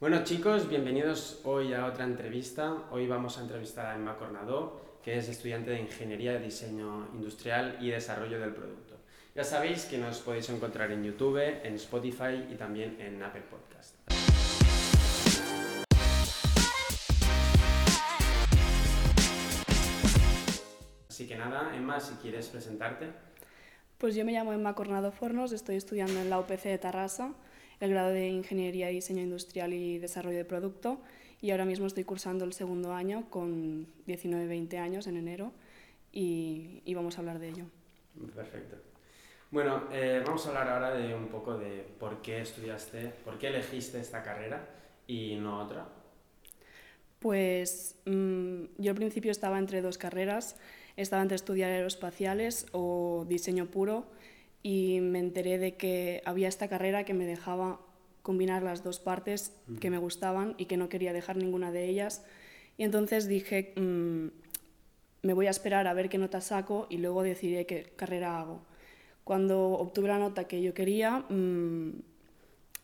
Bueno chicos, bienvenidos hoy a otra entrevista. Hoy vamos a entrevistar a Emma Cornadó, que es estudiante de Ingeniería de Diseño Industrial y Desarrollo del Producto. Ya sabéis que nos podéis encontrar en YouTube, en Spotify y también en Apple Podcast. Así que nada, Emma, si quieres presentarte. Pues yo me llamo Emma Cornado Fornos, estoy estudiando en la UPC de Tarrasa, el grado de Ingeniería, Diseño Industrial y Desarrollo de Producto, y ahora mismo estoy cursando el segundo año con 19-20 años en enero y, y, vamos a hablar de ello. Perfecto. Bueno, eh, vamos a hablar ahora de un poco de por qué estudiaste, por qué elegiste esta carrera y no otra. Pues mmm, yo al principio estaba entre dos carreras estaba entre estudiar aeroespaciales o diseño puro y me enteré de que había esta carrera que me dejaba combinar las dos partes que me gustaban y que no quería dejar ninguna de ellas. Y entonces dije, mmm, me voy a esperar a ver qué nota saco y luego decidiré qué carrera hago. Cuando obtuve la nota que yo quería, mmm,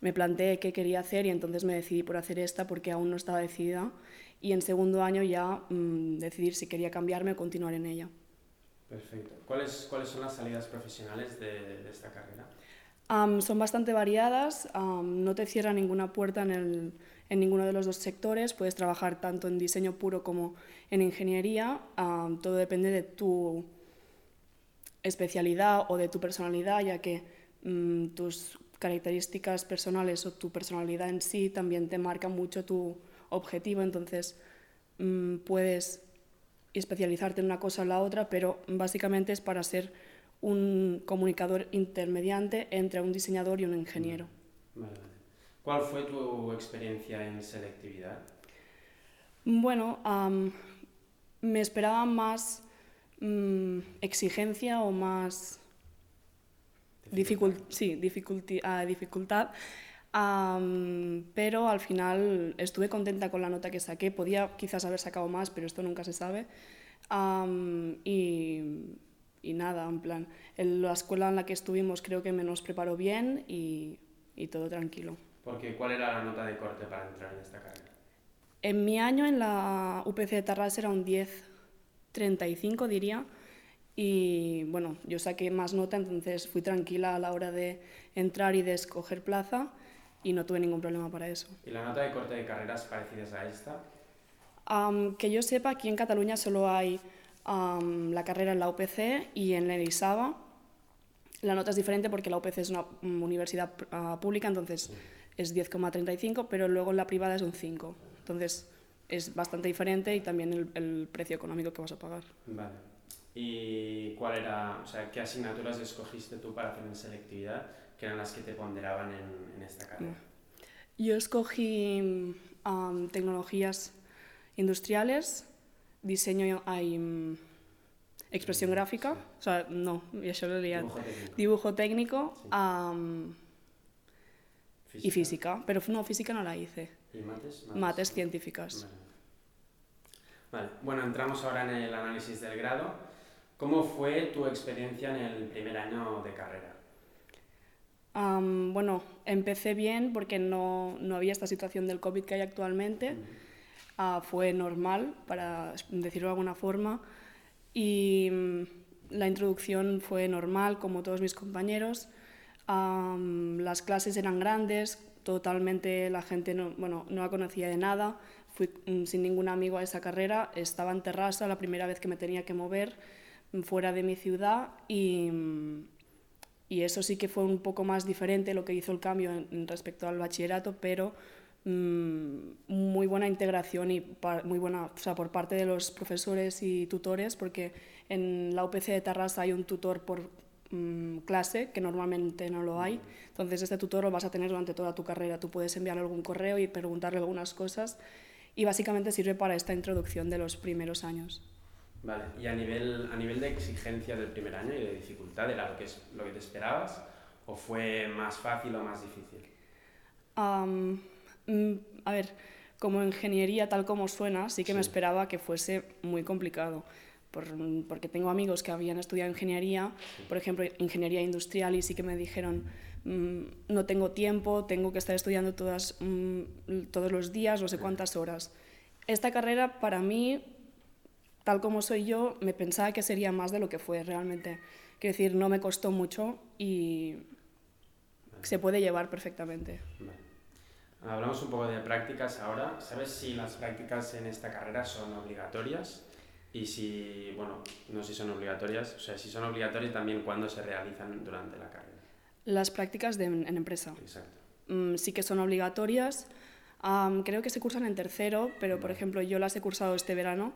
me planteé qué quería hacer y entonces me decidí por hacer esta porque aún no estaba decidida y en segundo año ya mmm, decidir si quería cambiarme o continuar en ella. Perfecto. ¿Cuáles, cuáles son las salidas profesionales de, de esta carrera? Um, son bastante variadas, um, no te cierra ninguna puerta en, el, en, ninguno de los dos sectores, puedes trabajar tanto en diseño puro como en ingeniería, um, todo depende de tu especialidad o de tu personalidad, ya que mmm, tus características personales o tu personalidad en sí también te marca mucho tu objetivo, entonces mmm, especializarte en una cosa o la otra, pero básicamente es para ser un comunicador intermediante entre un diseñador y un ingeniero. Vale. ¿Cuál fue tu experiencia en selectividad? Bueno, um, me esperaba más um, exigencia o más dificultad, sí, dificulti, uh, dificultad Um, pero al final estuve contenta con la nota que saqué. Podía quizás haber sacado más, pero esto nunca se sabe. Um, y, y, nada, en plan, en la escuela en la que estuvimos creo que me nos preparó bien y, y todo tranquilo. Porque, ¿Cuál era la nota de corte para entrar en esta carrera? En mi año en la UPC de Tarras era un 10-35 diría. Y bueno, yo saqué más nota, entonces fui tranquila a la hora de entrar y de escoger plaza y no tuve ningún problema para eso. ¿Y la nota de corte de carreras parecidas a esta? Um, que yo sepa, aquí en Cataluña solo hay um, la carrera en la UPC y en la ELISABA. La nota es diferente porque la UPC es una universidad uh, pública, entonces es 10,35, pero luego en la privada es un 5. Entonces es bastante diferente y también el, el precio económico que vas a pagar. Vale. ¿Y cuál era, o sea, qué asignaturas escogiste tú para hacer en selectividad, que eran las que te ponderaban en, en esta carrera? Yo escogí um, tecnologías industriales, diseño y um, expresión gráfica, o sea, no, ya yo lo leía, Dibujo técnico, dibujo técnico Sí. um, y física, pero no, física no la hice, ¿Y mates? mates científicas. Vale. Vale, bueno, entramos ahora en el análisis del grado. ¿Cómo fue tu experiencia en el primer año de carrera? Um, bueno, empecé bien porque no, no, había esta situación del COVID que hay actualmente. Uh, fue normal, para decirlo de alguna forma. Y um, la introducción fue normal, como todos mis compañeros. Um, las clases eran grandes, totalmente la gente no, bueno, no la conocía de nada. Fui um, sin ningún amigo a esa carrera. Estaba en Terrassa, la primera vez que me tenía que mover fuera de mi ciudad y, y, eso sí que fue un poco más diferente lo que hizo el cambio respecto al bachillerato, pero mmm, muy buena integración y muy buena, o sea, por parte de los profesores y tutores, porque en la UPC de Tarrasa hay un tutor por mmm, clase, que normalmente no lo hay, entonces este tutor lo vas a tener durante toda tu carrera, tú puedes enviarle algún correo y preguntarle algunas cosas y básicamente sirve para esta introducción de los primeros años. Vale, y a nivel, a nivel de exigencia del primer año y de dificultad, ¿era lo que, es, lo que te esperabas? ¿O fue más fácil o más difícil? Um, a ver, como ingeniería tal como suena, sí que sí. me esperaba que fuese muy complicado, porque tengo amigos que habían estudiado ingeniería, por ejemplo, ingeniería industrial, y sí que me dijeron, mm, no tengo tiempo, tengo que estar estudiando todas, mm, todos los días, no sé cuántas horas. Esta carrera para mí, tal como soy yo, me pensaba que sería más de lo que fue realmente. Quiero decir, no me costó mucho y se puede llevar perfectamente. Hablamos un poco de prácticas ahora. ¿Sabes si las prácticas en esta carrera son obligatorias? Y si, bueno, no si son obligatorias, o sea, si son obligatorias también cuándo se realizan durante la carrera. Las prácticas de, en empresa. Exacto. Mm, sí que son obligatorias. creo que se cursan en tercero, pero por ejemplo yo las he cursado este verano.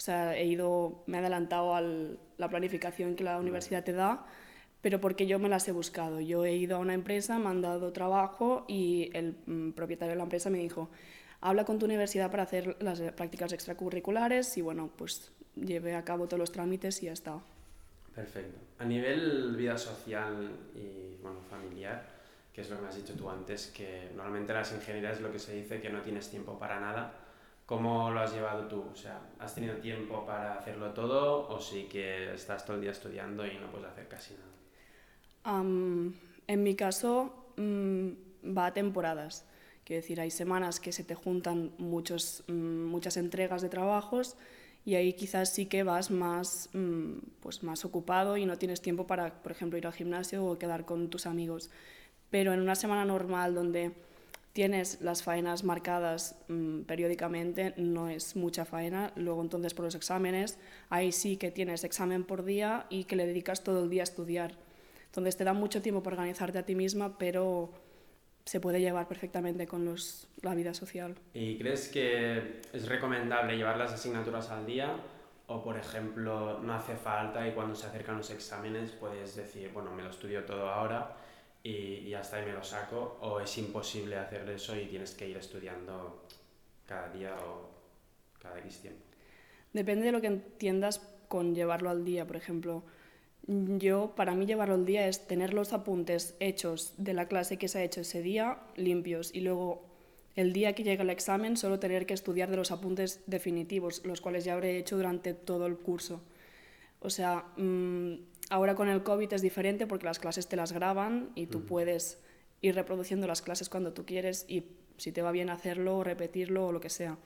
O sea, he ido, me he adelantado a la planificación que la universidad te da pero porque yo me las he buscado. Yo he ido a una empresa, me han dado trabajo y el mm, propietario de la empresa me dijo, habla con tu universidad para hacer las prácticas extracurriculares y bueno, pues llevé a cabo todos los trámites y ya está. Perfecto. A nivel vida social y bueno, familiar, que es lo que me has dicho tú antes, que normalmente las ingenierías es lo que se dice que no tienes tiempo para nada. ¿Cómo lo has llevado tú? O sea, ¿has tenido tiempo para hacerlo todo o sí que estás todo el día estudiando y no puedes hacer casi nada? en mi caso mm, va a temporadas. Quiero decir, hay semanas que se te juntan muchos, mm, muchas entregas de trabajos y ahí quizás sí que vas más, mm, pues más ocupado y no tienes tiempo para, por ejemplo, ir al gimnasio o quedar con tus amigos. Pero en una semana normal donde tienes las faenas marcadas periódicamente, no es mucha faena. Luego entonces por los exámenes, ahí sí que tienes examen por día y que le dedicas todo el día a estudiar. Entonces te da mucho tiempo para organizarte a ti misma, pero se puede llevar perfectamente con los, la vida social. ¿Y crees que es recomendable llevar las asignaturas al día? O, por ejemplo, no hace falta y cuando se acercan los exámenes puedes decir, bueno, me lo estudio todo ahora y, y hasta ahí me lo saco, o es imposible hacer eso y tienes que ir estudiando cada día o cada X tiempo. Depende de lo que entiendas con llevarlo al día, por ejemplo yo, para mí llevarlo al día es tener los apuntes hechos de la clase que se ha hecho ese día limpios y luego el día que llega el examen solo tener que estudiar de los apuntes definitivos, los cuales ya habré hecho durante todo el curso. O sea, mm, ahora con el COVID es diferente porque las clases te las graban y tú puedes ir reproduciendo las clases cuando tú quieres y si te va bien hacerlo, repetirlo o lo que sea.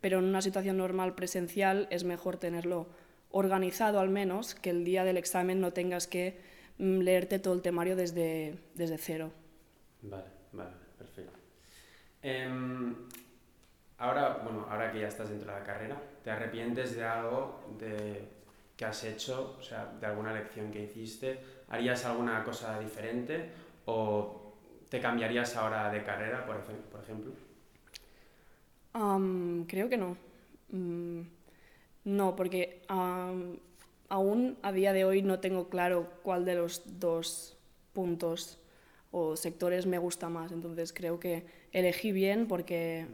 Pero en una situación normal presencial es mejor tenerlo organizado al menos, que el día del examen no tengas que mm, leerte todo el temario desde, desde cero. Vale, vale, perfecto. Em, ahora, bueno, ahora que ya estás dentro de la carrera, ¿te arrepientes de algo de, que has hecho, o sea, de alguna lección que hiciste? ¿Harías alguna cosa diferente o te cambiarías ahora de carrera, por, por ejemplo? creo que no. Mm, no, porque aún a día de hoy no tengo claro cuál de los dos puntos o sectores me gusta más. Entonces creo que elegí bien porque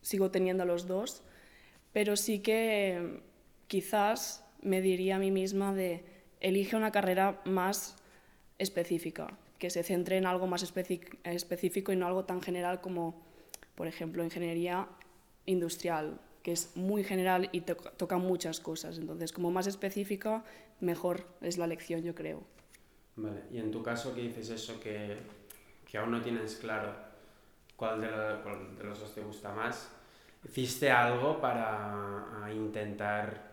sigo teniendo los dos, pero sí que quizás me diría a mí misma de elige una carrera más específica, que se centre en algo más específico y no algo tan general como, por ejemplo, ingeniería industrial que es muy general y toca muchas cosas. Entonces, como más específica, mejor es la lección, yo creo. Vale, y en tu caso que dices eso, que, que aún no tienes claro cuál de, de, los dos te gusta más, ¿hiciste algo para intentar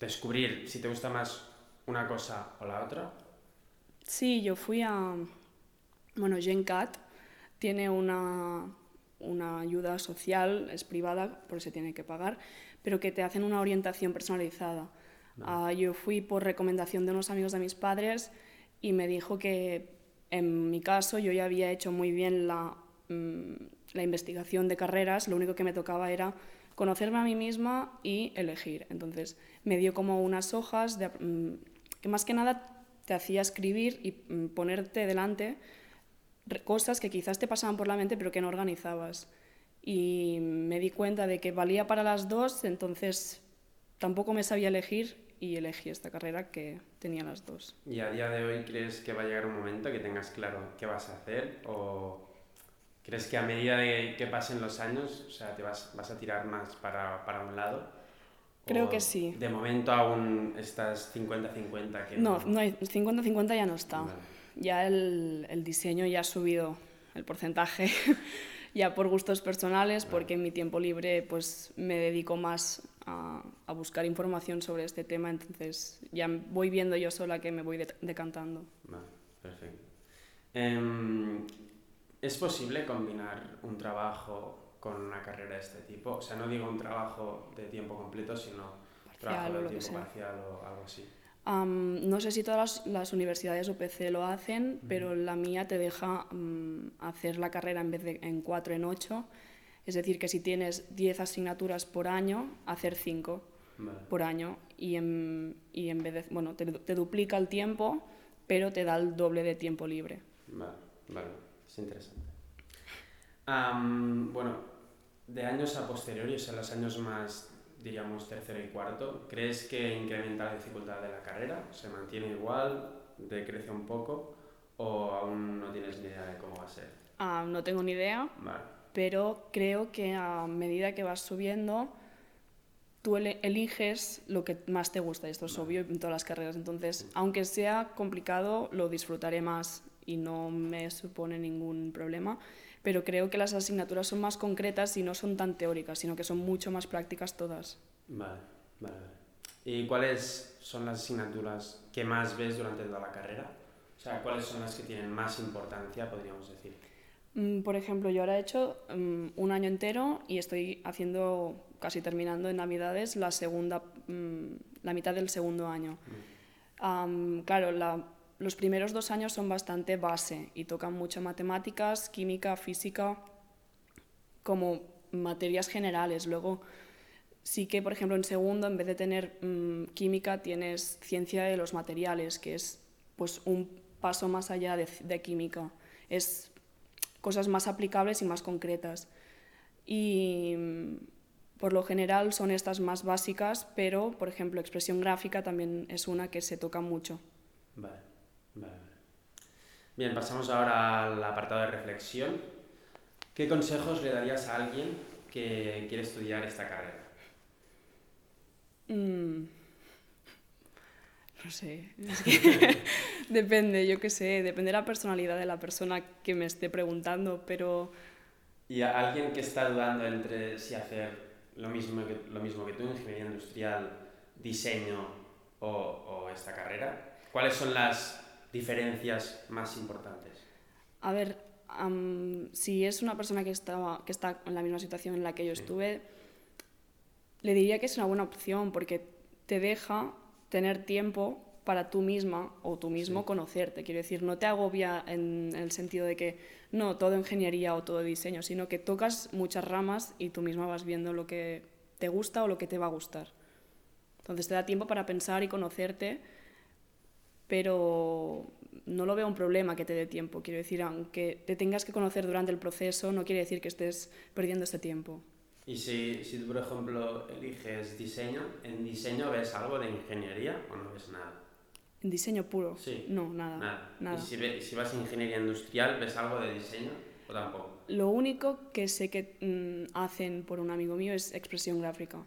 descubrir si te gusta más una cosa o la otra? Sí, yo fui a... Bueno, GenCat tiene una una ayuda social, es privada, por eso tiene que pagar, pero que te hacen una orientación personalizada. Ah, yo fui por recomendación de unos amigos de mis padres y me dijo que en mi caso yo ya había hecho muy bien la, mm, la investigación de carreras, lo único que me tocaba era conocerme a mí misma y elegir. Entonces me dio como unas hojas mm, que más que nada te hacía escribir y mm, ponerte delante cosas que quizás te pasaban por la mente pero que no organizabas. Y me di cuenta de que valía para las dos, entonces tampoco me sabía elegir y elegí esta carrera que tenía las dos. ¿Y a día de hoy crees que va a llegar un momento que tengas claro qué vas a hacer? ¿O crees que a medida de que pasen los años, o sea, te vas, vas a tirar más para, para un lado? Creo ¿O que sí. De momento aún estás 50-50. que No, no hay, 50-50 ya no está. Vale. Ya el, el diseño ya ha subido el porcentaje, ya por gustos personales, porque en mi tiempo libre pues me dedico más a, a buscar información sobre este tema, entonces ya voy viendo yo sola que me voy de- decantando. Vale, perfecto. Em, ¿Es posible combinar un trabajo con una carrera de este tipo? O sea, no digo un trabajo de tiempo completo, sino trabajo o de tiempo parcial o algo así. Am, no sé si todas las, las universidades UPC lo hacen, pero la mía te deja mm, hacer la carrera en vez de en 4 en 8. Es decir, que si tienes 10 asignaturas por año, hacer 5 Vale. por año y en, y en vez de, bueno, te, te duplica el tiempo, pero te da el doble de tiempo libre. Vale, vale, es interesante. Am, bueno, de años a posteriori, o sea, los años más, diríamos, tercero y cuarto, ¿crees que incrementa la dificultad de la carrera? ¿Se mantiene igual? ¿Decrece un poco? ¿O aún no tienes ni idea de cómo va a ser? Ah, no tengo ni idea, Vale, pero creo que a medida que vas subiendo, tú eliges lo que más te gusta. Esto es obvio en todas las carreras. Entonces, aunque sea complicado, lo disfrutaré más y no me supone ningún problema. Pero creo que las asignaturas son más concretas y no son tan teóricas, sino que son mucho más prácticas todas. vale, vale. ¿Y cuáles son las asignaturas que más ves durante toda la carrera? O sea, ¿cuáles son las que tienen más importancia, podríamos decir? Mm, Por ejemplo, yo ahora he hecho mm, un año entero y estoy haciendo, casi terminando en Navidades, la segunda, mm, la mitad del segundo año. Am, claro, la- los primeros dos años son bastante base y tocan mucho matemáticas, química, física, como materias generales. Luego sí que, por ejemplo, en segundo, en vez de tener mm, química, tienes ciencia de los materiales, que es pues un paso más allá de, de química. Es cosas más aplicables y más concretas. Y mm, por lo general son estas más básicas, pero, por ejemplo, expresión gráfica también es una que se toca mucho. Vale, vale. Bien, pasamos ahora al apartado de reflexión. ¿Qué consejos le darías a alguien que quiere estudiar esta carrera? Mm, No sé, es que depende, yo qué sé, depende de la personalidad de la persona que me esté preguntando, pero Y a alguien que está dudando entre si hacer lo mismo que, lo mismo que tú, ingeniería industrial, diseño o, o esta carrera, ¿cuáles son las diferencias más importantes? a ver, si es una persona que, estaba, que está en la misma situación en la que yo Sí. estuve, le diría que es una buena opción porque te deja tener tiempo para tú misma o tú mismo Sí. conocerte. Quiero decir, no te agobia en el sentido de que no, todo ingeniería o todo diseño, sino que tocas muchas ramas y tú misma vas viendo lo que te gusta o lo que te va a gustar. Entonces te da tiempo para pensar y conocerte, pero no lo veo un problema que te dé tiempo. Quiero decir, aunque te tengas que conocer durante el proceso, no quiere decir que estés perdiendo este tiempo. Y si, si tú, por ejemplo, eliges diseño, ¿en diseño ves algo de ingeniería o no ves nada? ¿En diseño puro? Sí. No, nada. Nada. nada. ¿Y si, ve- si vas a ingeniería industrial, ves algo de diseño o tampoco? Lo único que sé que mm, hacen por un amigo mío es expresión gráfica.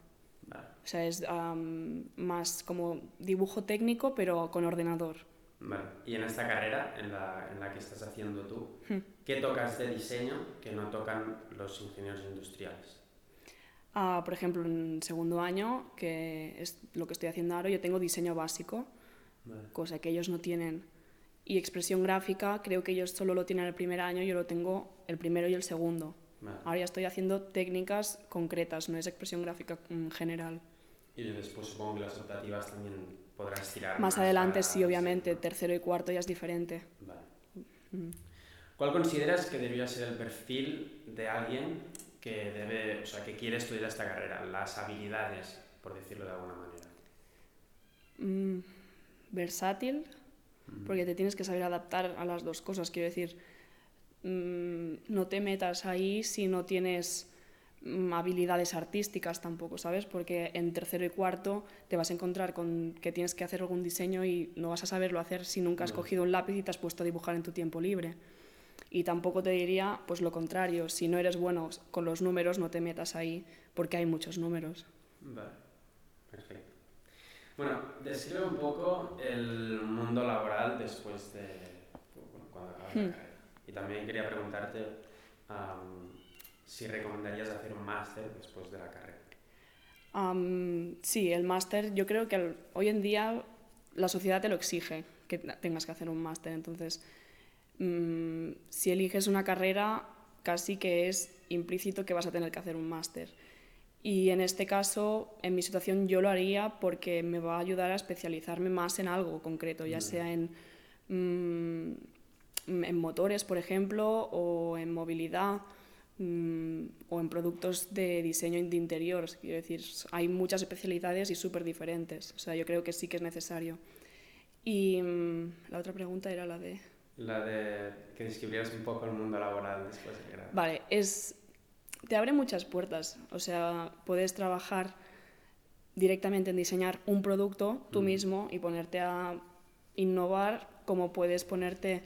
Vale. O sea, es am, más como dibujo técnico, pero con ordenador. Vale. Y en esta carrera, en la, en la que estás haciendo tú, Hmm. ¿qué tocas de diseño que no tocan los ingenieros industriales? Ah, por ejemplo, en segundo año, que es lo que estoy haciendo ahora, yo tengo diseño básico, Vale. cosa que ellos no tienen. Y expresión gráfica, creo que ellos solo lo tienen el primer año, yo lo tengo el primero y el segundo. Vale. Ahora ya estoy haciendo técnicas concretas, no es expresión gráfica en general. Y después supongo que las optativas también podrás tirar. Más adelante para sí, obviamente, tercero y cuarto ya es diferente. Vale. Mm. ¿Cuál consideras que debería ser el perfil de alguien que debe, o sea, que quiere estudiar esta carrera? Las habilidades, por decirlo de alguna manera. Mm, versátil, porque te tienes que saber adaptar a las dos cosas. Quiero decir, mm, no te metas ahí si no tienes mm, habilidades artísticas tampoco, ¿sabes? Porque en tercero y cuarto te vas a encontrar con que tienes que hacer algún diseño y no vas a saberlo hacer si nunca has No. cogido un lápiz y te has puesto a dibujar en tu tiempo libre. Y tampoco te diría, pues lo contrario, si no eres bueno con los números, no te metas ahí porque hay muchos números. Vale. Perfecto. Bueno, describe un poco el mundo laboral después de bueno, cuando acabas la carrera. Y también quería preguntarte si recomendarías hacer un máster después de la carrera. Sí, el máster, yo creo que el- hoy en día la sociedad te lo exige, que tengas que hacer un máster. Entonces, mm, si eliges una carrera, casi que es implícito que vas a tener que hacer un máster. Y en este caso, en mi situación, yo lo haría porque me va a ayudar a especializarme más en algo concreto, ya sea en, mm, en motores, por ejemplo, o en movilidad mm, o en productos de diseño de interiores. Quiero decir, hay muchas especialidades y súper diferentes. O sea, yo creo que sí que es necesario. Y mm, la otra pregunta era la de... La de que describieras un poco el mundo laboral después del grado. Vale, es, te abre muchas puertas. O sea, puedes trabajar directamente en diseñar un producto tú Mm. mismo y ponerte a innovar, como puedes ponerte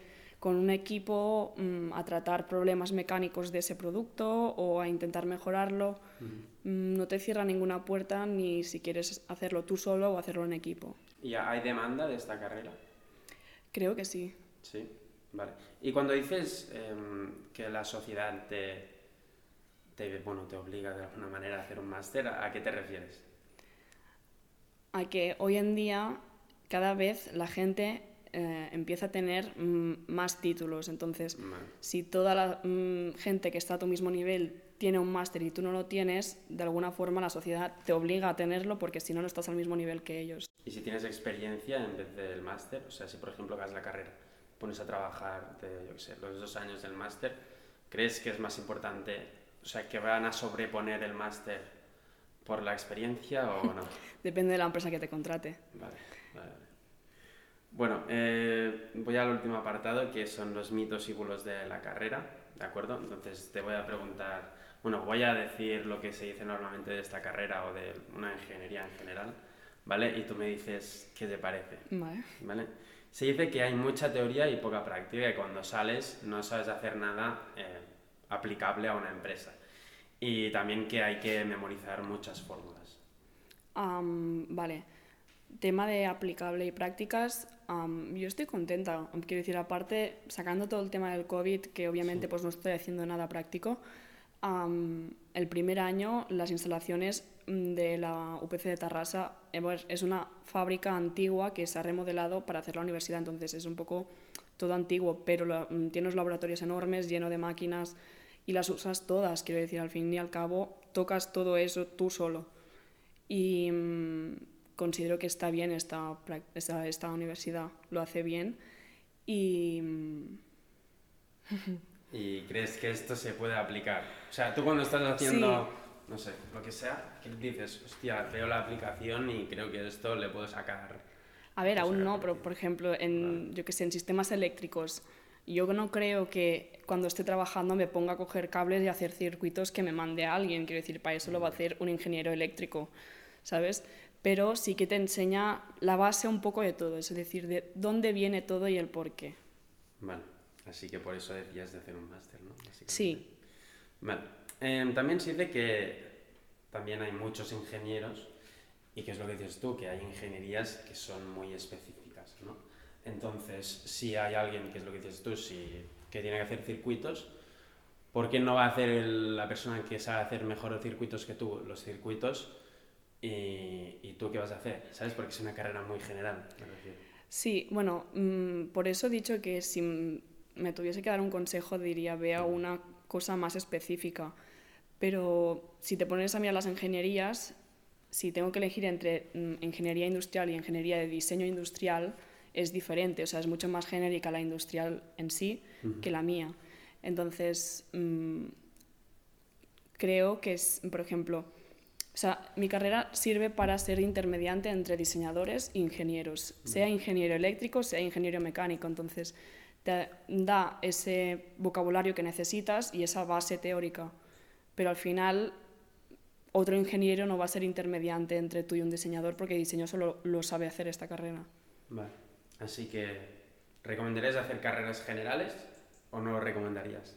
con un equipo mm, a tratar problemas mecánicos de ese producto o a intentar mejorarlo. Ujú. Mm, No te cierra ninguna puerta ni si quieres hacerlo tú solo o hacerlo en equipo. ¿Y hay demanda de esta carrera? Creo que sí. Sí, vale. Y cuando dices em, que la sociedad te, te, bueno, te obliga de alguna manera a hacer un máster, ¿a a qué te refieres? a que hoy en día cada vez la gente eh, empieza a tener mm, más títulos. Entonces, si toda la mm, gente que está a tu mismo nivel tiene un máster y tú no lo tienes, de alguna forma la sociedad te obliga a tenerlo porque si no, no estás al mismo nivel que ellos. Y si tienes experiencia en vez del máster, o sea, si por ejemplo hagas la carrera, pones a trabajar de, yo qué sé, los dos años del máster, ¿crees que es más importante, o sea, que van a sobreponer el máster por la experiencia o no? Depende de la empresa que te contrate. Vale, vale. Bueno, eh, voy al último apartado, que son los mitos y bulos de la carrera, ¿de acuerdo? Entonces te voy a preguntar, bueno, voy a decir lo que se dice normalmente de esta carrera o de una ingeniería en general, ¿vale? Y tú me dices qué te parece, Vale. ¿vale? Se dice que hay mucha teoría y poca práctica y cuando sales no sabes hacer nada eh, aplicable a una empresa. Y también que hay que memorizar muchas fórmulas. Am, vale. Tema de aplicable y prácticas, am, yo estoy contenta. Quiero decir, aparte, sacando todo el tema del COVID, que obviamente Sí. pues no estoy haciendo nada práctico, am, el primer año las instalaciones mm, de la UPC de Tarrasa eh, pues, es una fábrica antigua que se ha remodelado para hacer la universidad, entonces es un poco todo antiguo, pero la- mm, tiene unos laboratorios enormes, lleno de máquinas y las usas todas, quiero decir, al fin y al cabo tocas todo eso tú solo. Y mm, considero que está bien esta, esta, esta universidad, lo hace bien. Y ¿Y crees que esto se puede aplicar? O sea, tú cuando estás haciendo, no sé, lo que sea, que dices, hostia, veo la aplicación y creo que esto le puedo sacar. a ver, aún no, pero por ejemplo, en, yo que sé, en sistemas eléctricos, yo no creo que cuando esté trabajando me ponga a coger cables y hacer circuitos que me mande a alguien. Quiero decir, para eso lo va a hacer un ingeniero eléctrico, ¿sabes? Pero sí que te enseña la base un poco de todo, es decir, de dónde viene todo y el por qué. Vale, así que por eso decías de hacer un máster, ¿no? Sí. Vale. Em, también se dice que también hay muchos ingenieros y que es lo que dices tú, que hay ingenierías que son muy específicas, ¿no? Entonces, si hay alguien, que es lo que dices tú, si, que tiene que hacer circuitos, ¿por qué no va a hacer el- la persona que sabe hacer mejores circuitos que tú los circuitos y, y tú qué vas a hacer? ¿Sabes? Porque es una carrera muy general, me refiero. Sí, bueno, mm, por eso he dicho que si me tuviese que dar un consejo diría vea una cosa más específica. Pero si te pones a mirar las ingenierías, si tengo que elegir entre mm, ingeniería industrial y ingeniería de diseño industrial, es diferente, o sea, es mucho más genérica la industrial en sí que la mía. Entonces, mm, creo que es, por ejemplo, o sea, mi carrera sirve para ser intermediante entre diseñadores e ingenieros, sea ingeniero eléctrico, sea ingeniero mecánico. Entonces, te da ese vocabulario que necesitas y esa base teórica. Pero al final, otro ingeniero no va a ser intermediante entre tú y un diseñador porque el diseño solo lo sabe hacer esta carrera. Vale. Así que, ¿recomendarías hacer carreras generales o no lo recomendarías?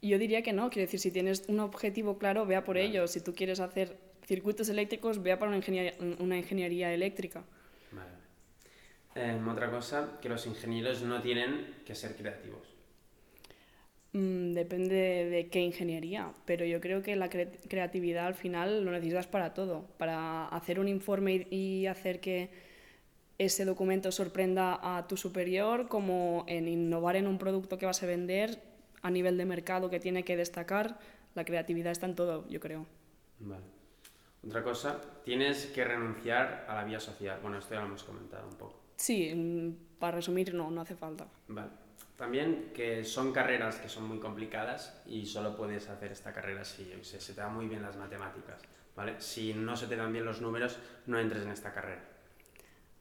Yo diría que no, quiero decir, si tienes un objetivo claro, vea por Vale. ello. Si tú quieres hacer circuitos eléctricos, vea para una ingeniería, una ingeniería eléctrica. Vale. Em, otra cosa, que los ingenieros no tienen que ser creativos. Mm, depende de, qué ingeniería, pero yo creo que la creatividad al final lo necesitas para todo, para hacer un informe y, hacer que ese documento sorprenda a tu superior, como en innovar en un producto que vas a vender a nivel de mercado que tiene que destacar. La creatividad está en todo, yo creo. Vale. Otra cosa, tienes que renunciar a la vía social. Bueno, esto ya lo hemos comentado un poco. Sí, mm, para resumir, no, no hace falta. Vale. También que son carreras que son muy complicadas y solo puedes hacer esta carrera si se, te dan muy bien las matemáticas. ¿vale? Si no se te dan bien los números, no entres en esta carrera.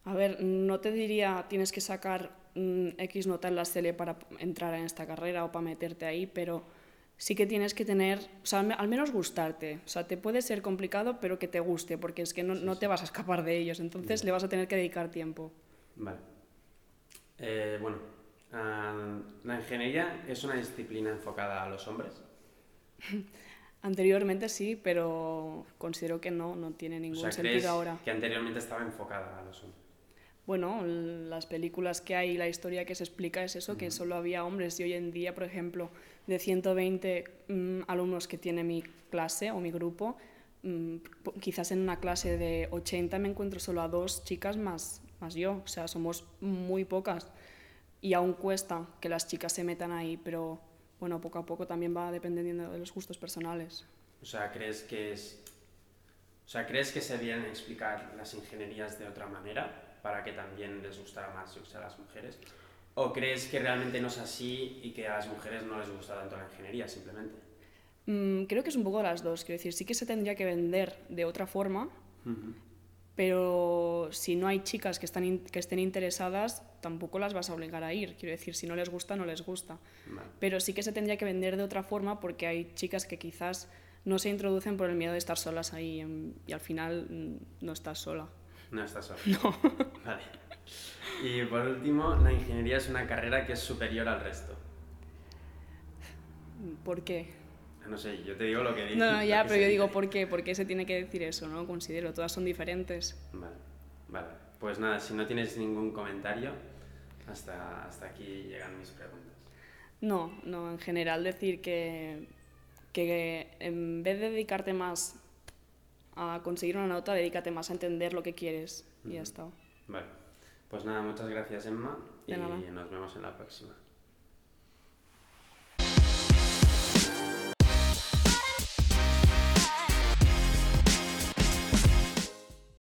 A ver, no te diría tienes que sacar mm, X nota en la CL para entrar en esta carrera o para meterte ahí, pero sí que tienes que tener, o sea, al menos gustarte. O sea, te puede ser complicado, pero que te guste, porque es que no, no te vas a escapar de ellos, entonces le vas a tener que dedicar tiempo. Vale. Eh, bueno, ¿La ingeniería es una disciplina enfocada a los hombres? Anteriormente sí, pero considero que no, no tiene ningún sentido ahora. Que anteriormente estaba enfocada a los hombres. Bueno, las películas que hay, la historia que se explica es eso, que solo había hombres y hoy en día, por ejemplo, de 120 mm, alumnos que tiene mi clase o mi grupo, mm, quizás en una clase de 80 me encuentro solo a dos chicas más, más yo, o sea, somos muy pocas y aún cuesta que las chicas se metan ahí, pero bueno, poco a poco también va dependiendo de los gustos personales. O sea, ¿crees que es o sea, ¿crees que se deben explicar las ingenierías de otra manera para que también les gustara más a las mujeres? ¿O crees que realmente no es así y que a las mujeres no les gusta tanto la ingeniería simplemente? Mm, creo que es un poco las dos. Quiero decir, sí que se tendría que vender de otra forma, pero si no hay chicas que, están que estén interesadas, tampoco las vas a obligar a ir. Quiero decir, si no les gusta, no les gusta. Pero sí que se tendría que vender de otra forma porque hay chicas que quizás no se introducen por el miedo de estar solas ahí y al final mm, no estás sola. No estás sola. No. Vale. Y por último, la ingeniería es una carrera que es superior al resto. ¿Por qué? No sé, yo te digo lo que digo. No, ya, pero yo digo ¿por qué? ¿Por qué se tiene que decir eso? No considero, todas son diferentes. Vale, vale. Pues nada, si no tienes ningún comentario, hasta, hasta aquí llegan mis preguntas. No, no, en general decir que, que en vez de dedicarte más a conseguir una nota, dedícate más a entender lo que quieres y ya está. Vale. Pues nada, muchas gracias Emma y nos vemos en la próxima.